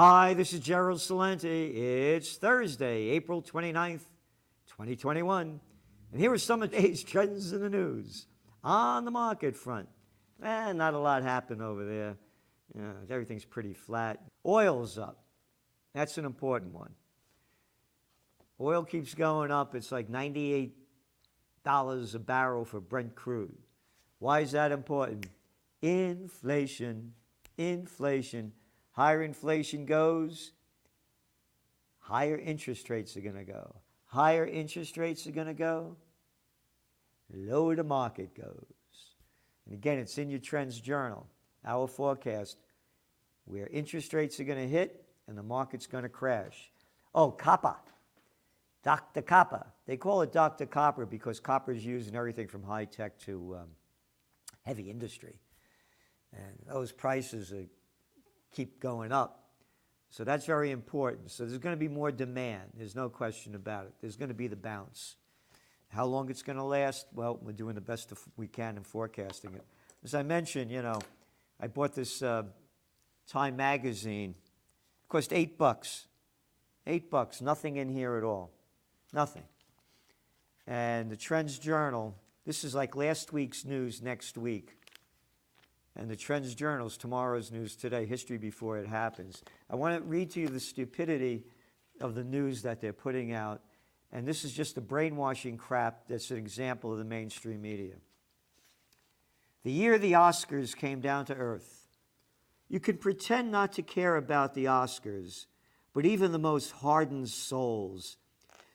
Hi, this is Gerald Celente. It's Thursday, April 29th, 2021. And here are some of today's trends in the news. On the market front, eh, not a lot happened over there. Yeah, everything's pretty flat. Oil's up. That's an important one. Oil keeps going up. It's like $98 a barrel for Brent crude. Why is that important? Inflation. Inflation. Higher inflation goes, higher interest rates are going to go. Higher interest rates are going to go, lower the market goes. And again, it's in your trends journal, our forecast, where interest rates are going to hit and the market's going to crash. Oh, copper. Dr. Copper. They call it Dr. Copper because copper is used in everything from high tech to um, heavy industry. And those prices are keep going up. So that's very important. So there's going to be more demand. There's no question about it. There's going to be the bounce. How long it's going to last? Well, we're doing the best we can in forecasting it. As I mentioned, you know, I bought this uh, Time magazine. It cost eight bucks. Eight bucks. Nothing in here at all. Nothing. And the Trends Journal. This is like last week's news next week and the Trends Journals, tomorrow's news today, history before it happens. I want to read to you the stupidity of the news that they're putting out. And this is just the brainwashing crap that's an example of the mainstream media. The year the Oscars came down to earth. You can pretend not to care about the Oscars, but even the most hardened souls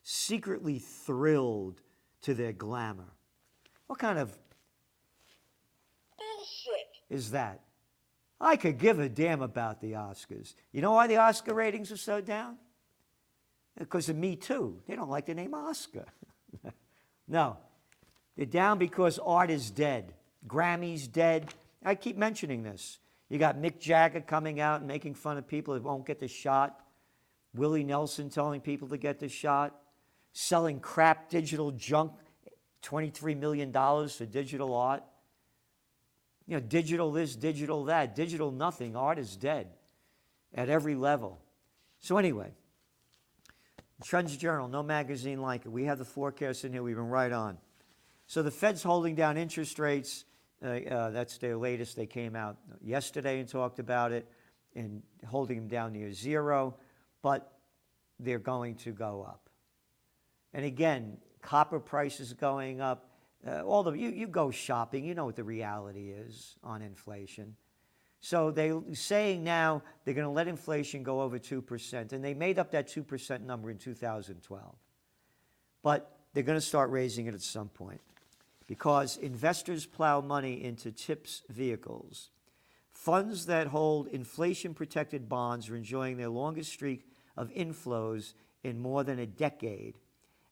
secretly thrilled to their glamour. What kind of is that I could give a damn about the Oscars. You know why the Oscar ratings are so down? Because of Me Too. They don't like the name Oscar. no, they're down because art is dead. Grammy's dead. I keep mentioning this. You got Mick Jagger coming out and making fun of people that won't get the shot. Willie Nelson telling people to get the shot. Selling crap digital junk, $23 million for digital art. You know, digital this, digital that, digital nothing. Art is dead at every level. So, anyway, Trends Journal, no magazine like it. We have the forecast in here. We've been right on. So, the Fed's holding down interest rates. Uh, uh, that's their latest. They came out yesterday and talked about it and holding them down near zero, but they're going to go up. And again, copper prices going up uh, all the you, you go shopping, you know what the reality is on inflation. So they're saying now they're going to let inflation go over 2%, and they made up that 2% number in 2012. But they're going to start raising it at some point because investors plow money into TIPS vehicles. Funds that hold inflation protected bonds are enjoying their longest streak of inflows in more than a decade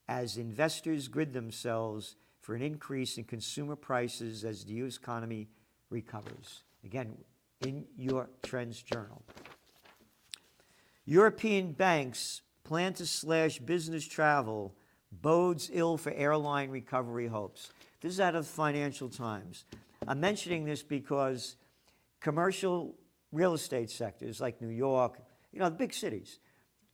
as investors grid themselves for an increase in consumer prices as the U.S. economy recovers. Again, in your Trends Journal. European banks plan to slash business travel, bodes ill for airline recovery hopes. This is out of Financial Times. I'm mentioning this because commercial real estate sectors like New York, you know, the big cities,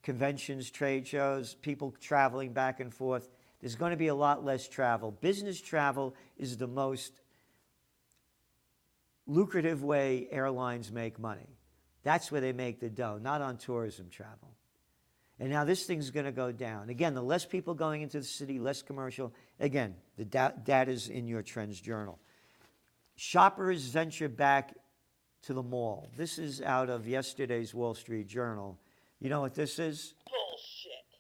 conventions, trade shows, people traveling back and forth, there's going to be a lot less travel. Business travel is the most lucrative way airlines make money. That's where they make the dough, not on tourism travel. And now this thing's going to go down. Again, the less people going into the city, less commercial. Again, the da- data's in your Trends Journal. Shoppers venture back to the mall. This is out of yesterday's Wall Street Journal. You know what this is?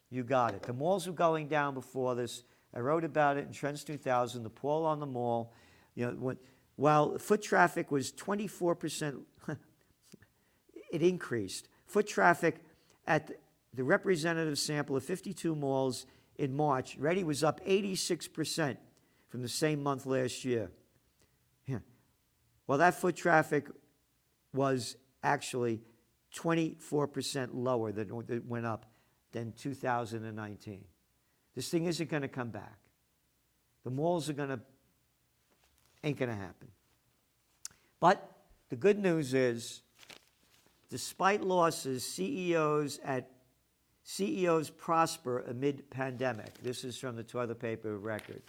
You got it. The malls were going down before this. I wrote about it in Trends 2000, the poll on the mall. You know, when, while foot traffic was 24%, it increased. Foot traffic at the representative sample of 52 malls in March, ready was up 86% from the same month last year. Yeah. Well, that foot traffic was actually 24% lower than it went up than 2019. This thing isn't going to come back. The malls are going to, ain't going to happen. But the good news is Despite losses, CEOs at CEOs prosper amid pandemic. This is from the toilet paper record.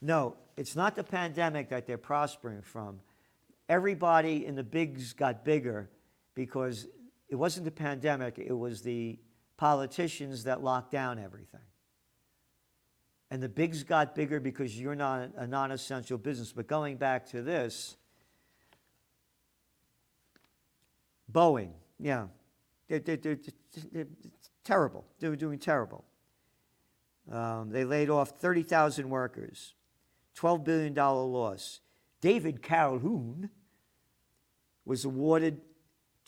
No, it's not the pandemic that they're prospering from. Everybody in the bigs got bigger because it wasn't the pandemic, it was the politicians that lock down everything. And the bigs got bigger because you're not a non essential business. But going back to this, Boeing, yeah, they're, they're, they're, they're terrible. They were doing terrible. Um, they laid off 30,000 workers, $12 billion loss. David Calhoun was awarded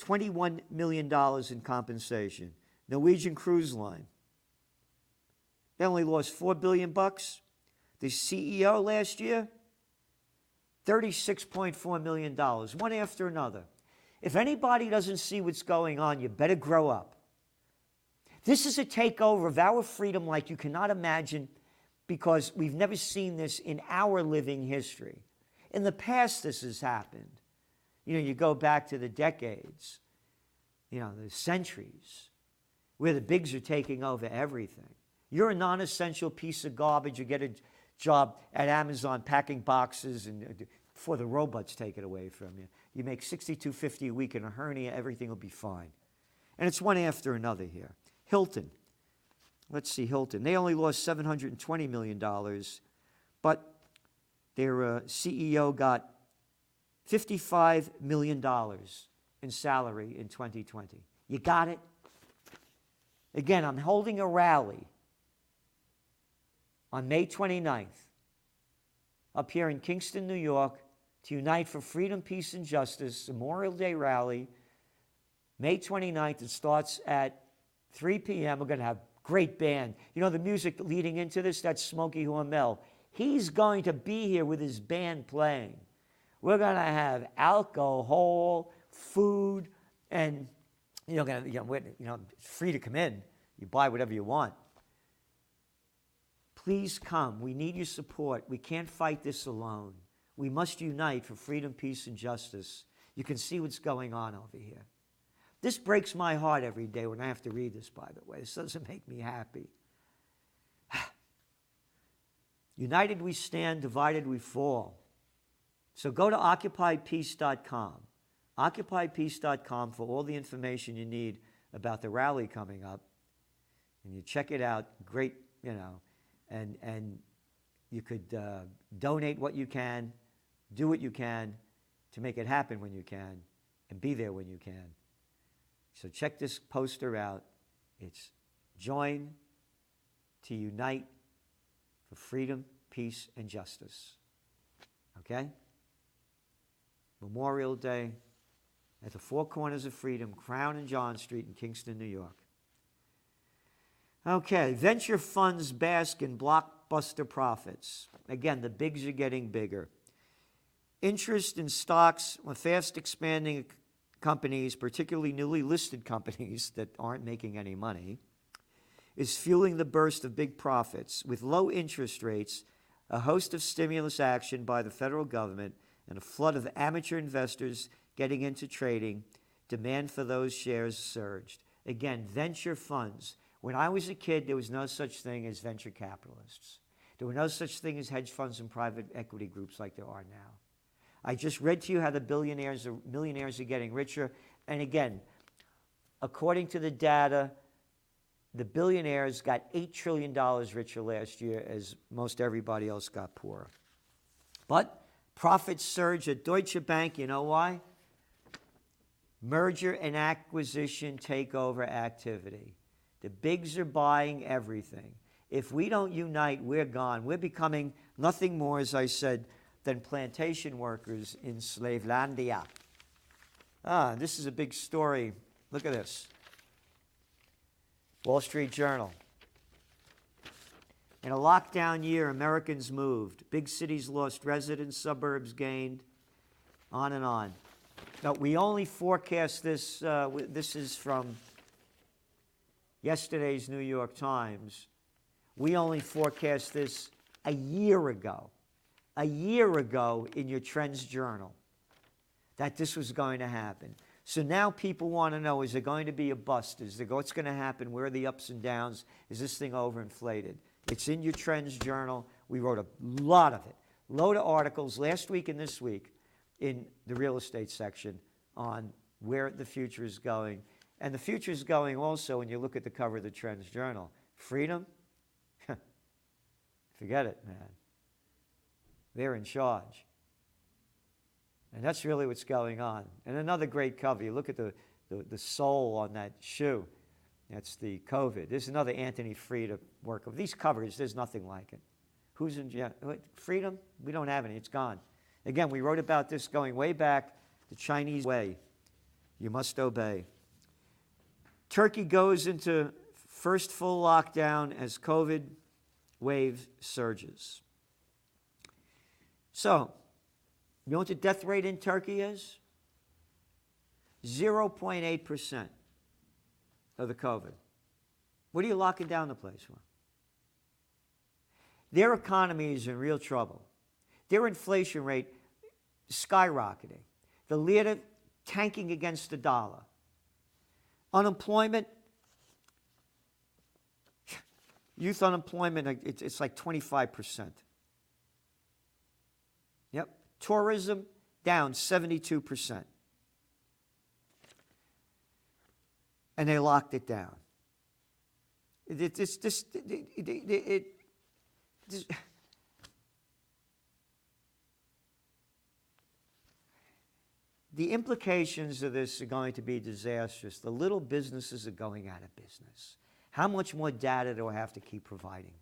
$21 million in compensation. Norwegian Cruise Line. They only lost 4 billion bucks. The CEO last year, $36.4 million, one after another. If anybody doesn't see what's going on, you better grow up. This is a takeover of our freedom like you cannot imagine because we've never seen this in our living history. In the past, this has happened. You know, you go back to the decades, you know, the centuries, where the bigs are taking over everything. You're a non essential piece of garbage. You get a job at Amazon packing boxes and uh, before the robots take it away from you. You make 6250 a week in a hernia, everything will be fine. And it's one after another here. Hilton. Let's see, Hilton. They only lost $720 million, but their uh, CEO got $55 million in salary in 2020. You got it? Again, I'm holding a rally on May 29th up here in Kingston, New York, to unite for freedom, peace, and justice, Memorial Day rally, May 29th. It starts at 3 p.m. We're going to have great band. You know the music leading into this? That's Smokey Hormel. He's going to be here with his band playing. We're going to have alcohol, food, and you know, you know, you know, it's free to come in. You buy whatever you want. Please come. We need your support. We can't fight this alone. We must unite for freedom, peace, and justice. You can see what's going on over here. This breaks my heart every day when I have to read this, by the way. This doesn't make me happy. United we stand, divided we fall. So go to occupypeace.com. Occupypeace.com for all the information you need about the rally coming up. And you check it out. Great, you know, and, and you could uh, donate what you can, do what you can to make it happen when you can, and be there when you can. So check this poster out. It's Join to Unite for Freedom, Peace, and Justice. Okay? Memorial Day at the Four Corners of Freedom, Crown and John Street in Kingston, New York. Okay, venture funds bask in blockbuster profits. Again, the bigs are getting bigger. Interest in stocks, with fast expanding companies, particularly newly listed companies that aren't making any money, is fueling the burst of big profits. With low interest rates, a host of stimulus action by the federal government, and a flood of amateur investors getting into trading, demand for those shares surged. Again, venture funds when I was a kid, there was no such thing as venture capitalists. There were no such thing as hedge funds and private equity groups like there are now. I just read to you how the billionaires or millionaires are getting richer. And again, according to the data, the billionaires got $8 trillion richer last year as most everybody else got poorer. But profits surge at Deutsche Bank. You know why? Merger and acquisition takeover activity. The bigs are buying everything. If we don't unite, we're gone. We're becoming nothing more, as I said, than plantation workers in Slavelandia. Ah, this is a big story. Look at this Wall Street Journal. In a lockdown year, Americans moved. Big cities lost residents, suburbs gained, on and on. Now, we only forecast this, uh, this is from yesterday's New York Times, we only forecast this a year ago, a year ago in your Trends Journal, that this was going to happen. So now people want to know is there going to be a bust? Is there, what's going to happen? Where are the ups and downs? Is this thing overinflated? It's in your Trends Journal. We wrote a lot of it, load of articles last week and this week in the real estate section on where the future is going. And the future is going also when you look at the cover of the Trends Journal. Freedom? Forget it, man. They're in charge. And that's really what's going on. And another great cover. You look at the, the, the sole on that shoe. That's the COVID. There's another Anthony Freda work of these covers. There's nothing like it. Who's in jail? Freedom? We don't have any. It's gone. Again, we wrote about this going way back the Chinese way. You must obey. Turkey goes into first full lockdown as COVID wave surges. So, you know what the death rate in Turkey is? 0.8% of the COVID. What are you locking down the place for? Their economy is in real trouble. Their inflation rate skyrocketing. The lira tanking against the dollar. Unemployment, youth unemployment, it's, it's like 25%. Yep. Tourism down 72%. And they locked it down. It, it, it, it, it, it the implications of this are going to be disastrous. The little businesses are going out of business. How much more data do I have to keep providing?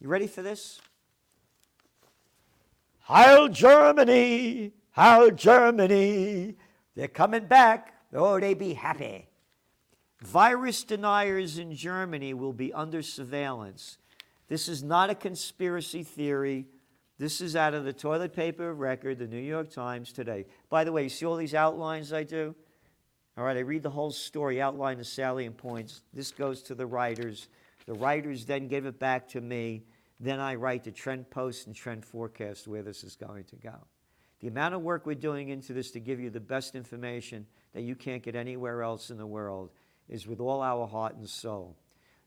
You ready for this? Heil Germany! Heil Germany! They're coming back. Oh, they be happy. Virus deniers in Germany will be under surveillance. This is not a conspiracy theory. This is out of the toilet paper record, the New York Times today. By the way, you see all these outlines I do? All right, I read the whole story, outline the salient points. This goes to the writers. The writers then give it back to me. Then I write the trend post and trend forecast where this is going to go. The amount of work we're doing into this to give you the best information that you can't get anywhere else in the world is with all our heart and soul.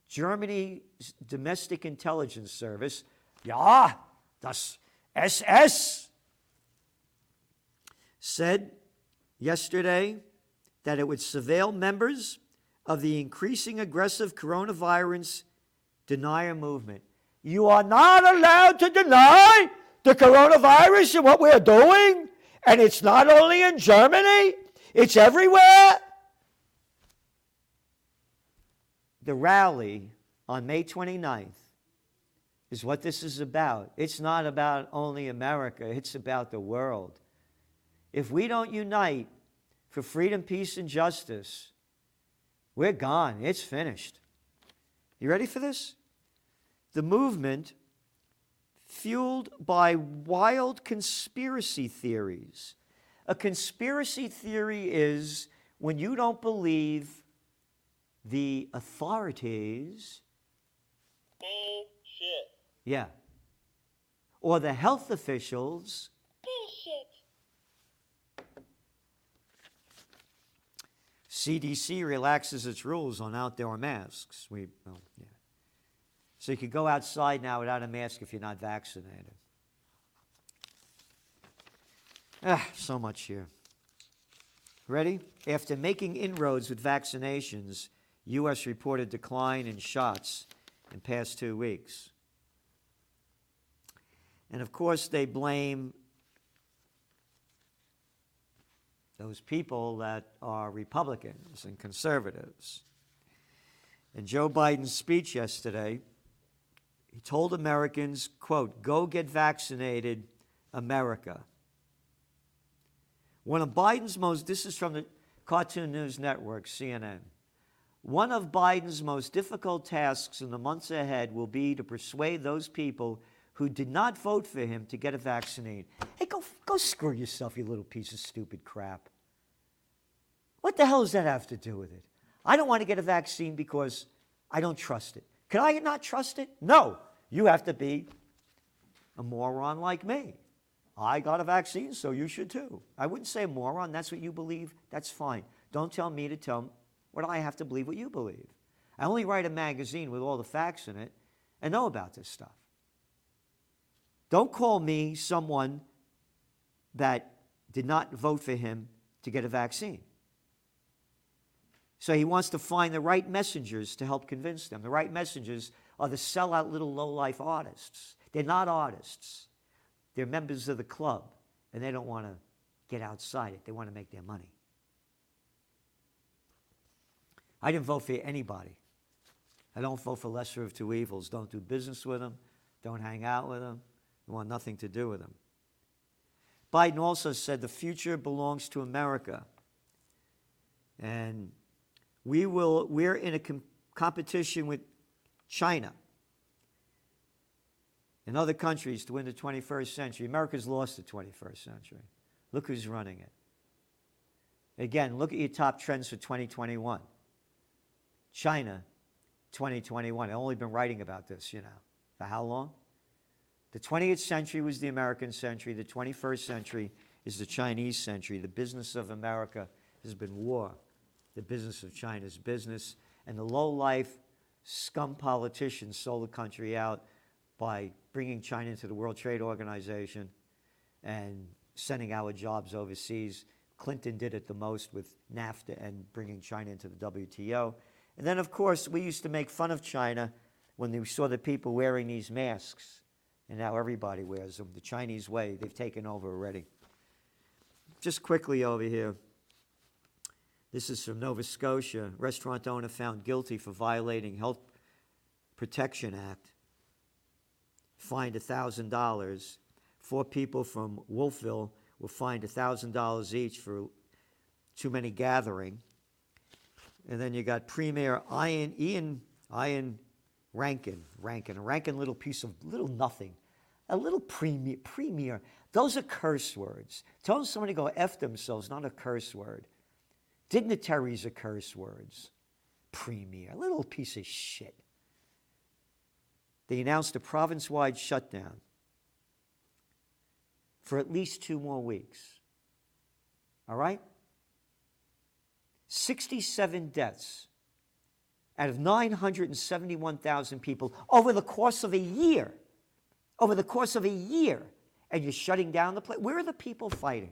Germany's domestic intelligence service, yeah, Das SS said yesterday that it would surveil members of the increasing aggressive coronavirus denier movement. You are not allowed to deny the coronavirus and what we're doing. And it's not only in Germany, it's everywhere. The rally on May 29th is what this is about. It's not about only America, it's about the world. If we don't unite for freedom, peace, and justice, we're gone. It's finished. You ready for this? The movement, fueled by wild conspiracy theories. A conspiracy theory is when you don't believe the authorities. Bullshit. Yeah. Or the health officials. CDC relaxes its rules on outdoor masks. We, well, yeah. So you can go outside now without a mask if you're not vaccinated. Ah, so much here. Ready? After making inroads with vaccinations, U.S. reported decline in shots in past two weeks. And of course, they blame those people that are Republicans and conservatives. In Joe Biden's speech yesterday, he told Americans, quote, go get vaccinated, America. One of Biden's most, this is from the Cartoon News Network, CNN. One of Biden's most difficult tasks in the months ahead will be to persuade those people who did not vote for him to get a vaccine. Hey, go, go screw yourself, you little piece of stupid crap. What the hell does that have to do with it? I don't want to get a vaccine because I don't trust it. Can I not trust it? No. You have to be a moron like me. I got a vaccine, so you should too. I wouldn't say moron. That's what you believe. That's fine. Don't tell me to tell what I have to believe what you believe. I only write a magazine with all the facts in it and know about this stuff. Don't call me someone that did not vote for him to get a vaccine. So he wants to find the right messengers to help convince them. The right messengers are the sellout little low-life artists. They're not artists. They're members of the club, and they don't want to get outside it. They want to make their money. I didn't vote for anybody. I don't vote for lesser of two evils. Don't do business with them. Don't hang out with them. I want nothing to do with them. Biden also said the future belongs to America. And we will, we're in a com- competition with China and other countries to win the 21st century. America's lost the 21st century. Look who's running it. Again, look at your top trends for 2021. China, 2021. I've only been writing about this, you know. For how long? The 20th century was the American century. The 21st century is the Chinese century. The business of America has been war. The business of China's business. And the low life scum politicians sold the country out by bringing China into the World Trade Organization and sending our jobs overseas. Clinton did it the most with NAFTA and bringing China into the WTO. And then, of course, we used to make fun of China when we saw the people wearing these masks. And now everybody wears them. The Chinese way, they've taken over already. Just quickly over here. This is from Nova Scotia. Restaurant owner found guilty for violating Health Protection Act. Fined $1,000. Four people from Wolfville were fined $1,000 each for too many gathering. And then you got Premier Iain, Iain, Iain Rankin, Rankin, Rankin little piece of little nothing, a little premier, premier. Those are curse words. Telling somebody to go F themselves, not a curse word. Dignitaries are curse words. Premier, little piece of shit. They announced a province wide shutdown for at least two more weeks. All right? 67 deaths out of 971,000 people over the course of a year. Over the course of a year. And you're shutting down the place. Where are the people fighting?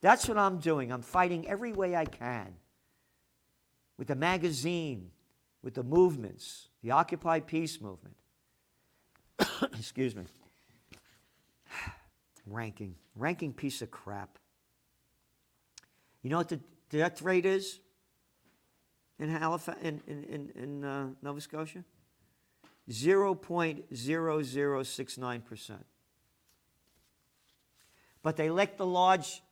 That's what I'm doing. I'm fighting every way I can. With the magazine, with the movements, the Occupy Peace movement. Excuse me. Ranking. Ranking piece of crap. You know what the death rate is in Halifax, in, in, in, in uh, Nova Scotia? 0.0069%. But they let the large,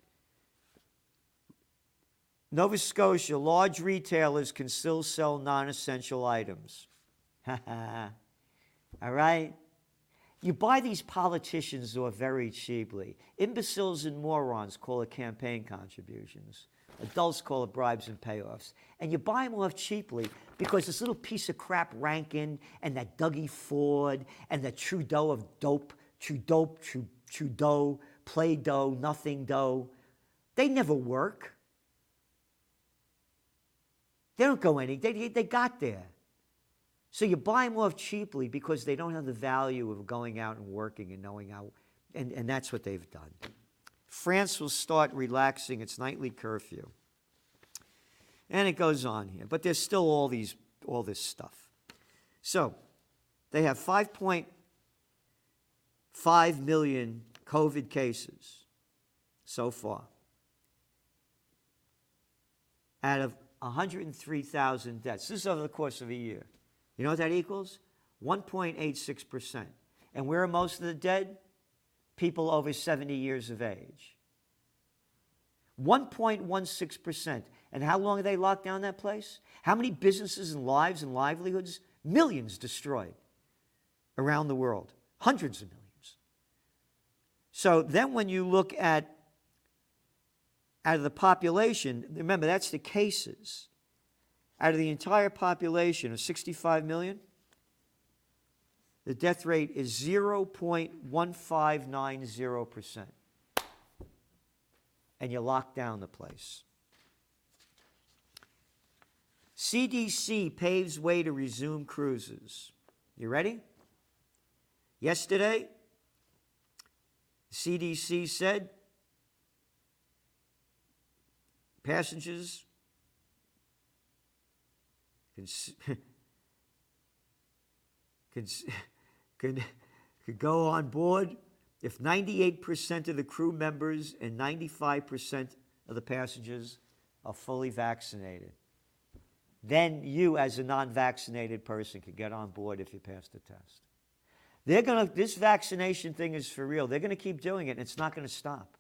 Nova Scotia, large retailers can still sell non essential items. All right? You buy these politicians who are very cheaply. Imbeciles and morons call it campaign contributions. Adults call it bribes and payoffs. And you buy them off cheaply because this little piece of crap Rankin and that Dougie Ford and that Trudeau of dope, Trudeau, Trudeau, play dough, nothing dough, they never work. They don't go any, they, they got there. So you buy them off cheaply because they don't have the value of going out and working and knowing how, and, and that's what they've done. France will start relaxing its nightly curfew. And it goes on here, but there's still all these all this stuff. So, they have 5.5 million COVID cases so far out of 103,000 deaths. This is over the course of a year. You know what that equals? 1.86%. And where are most of the dead? People over 70 years of age. 1.16%. And how long they locked down that place? How many businesses and lives and livelihoods? Millions destroyed around the world. Hundreds of millions. So then when you look at out of the population, remember that's the cases. Out of the entire population of 65 million, the death rate is 0.1590%. And you lock down the place. CDC paves way to resume cruises. You ready? Yesterday, CDC said passengers can, can, could go on board if 98% of the crew members and 95% of the passengers are fully vaccinated. Then you, as a non vaccinated person, can get on board if you pass the test. They're going to, this vaccination thing is for real. They're going to keep doing it, and it's not going to stop.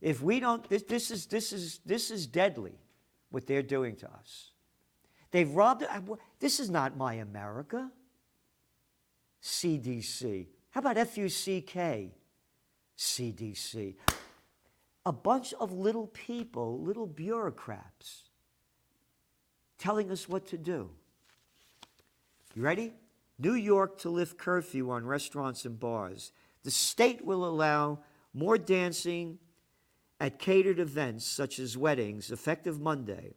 If we don't, this, this, is, this, is, this is deadly, what they're doing to us. They've robbed, this is not my America. CDC. How about FUCK? CDC. A bunch of little people, little bureaucrats, telling us what to do. You ready? New York to lift curfew on restaurants and bars. The state will allow more dancing at catered events such as weddings effective Monday.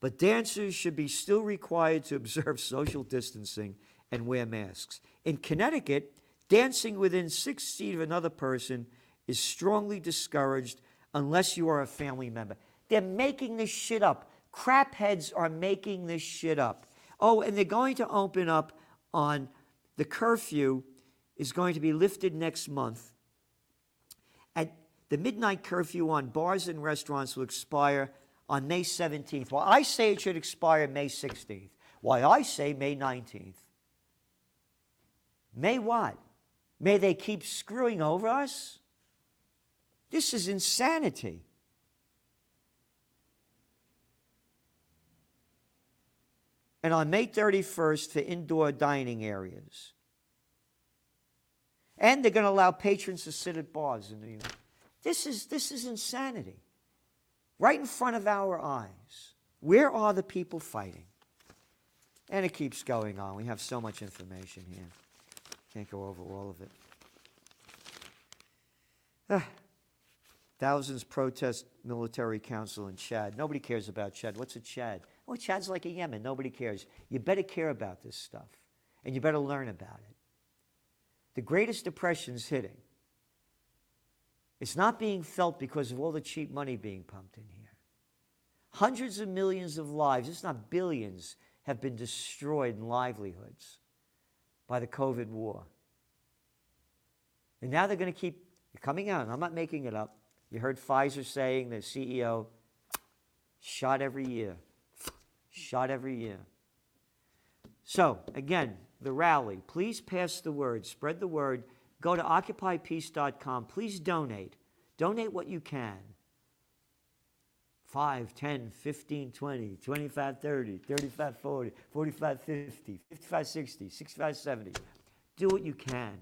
But dancers should be still required to observe social distancing and wear masks. In Connecticut, dancing within six feet of another person is strongly discouraged unless you are a family member. They're making this shit up. Crapheads are making this shit up. Oh, and they're going to open up on the curfew is going to be lifted next month. At the midnight curfew on bars and restaurants will expire on May 17th. Well, I say it should expire May 16th. Why I say May 19th. May what? May they keep screwing over us? This is insanity. And on May 31st for indoor dining areas. And they're going to allow patrons to sit at bars in New York. This is, this is insanity. Right in front of our eyes. Where are the people fighting? And it keeps going on. We have so much information here. Can't go over all of it. Ah. Thousands protest military council in Chad. Nobody cares about Chad. What's a Chad? Oh, Chad's like a Yemen. Nobody cares. You better care about this stuff, and you better learn about it. The greatest depression's hitting. It's not being felt because of all the cheap money being pumped in here. Hundreds of millions of lives, it's not billions, have been destroyed in livelihoods by the COVID war. And now they're going to keep coming out. I'm not making it up. You heard Pfizer saying, the CEO, shot every year. Shot every year. So, again, the rally. Please pass the word, spread the word. Go to occupypeace.com. Please donate. Donate what you can. 5, 10, 15, 20, 25, 30, 35, 40, 45, 50, 55, 60, 65, 70. Do what you can.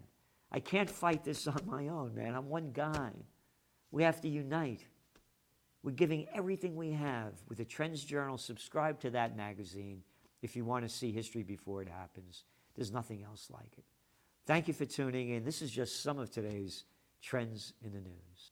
I can't fight this on my own, man. I'm one guy. We have to unite. We're giving everything we have with the Trends Journal. Subscribe to that magazine if you want to see history before it happens. There's nothing else like it. Thank you for tuning in. This is just some of today's trends in the news.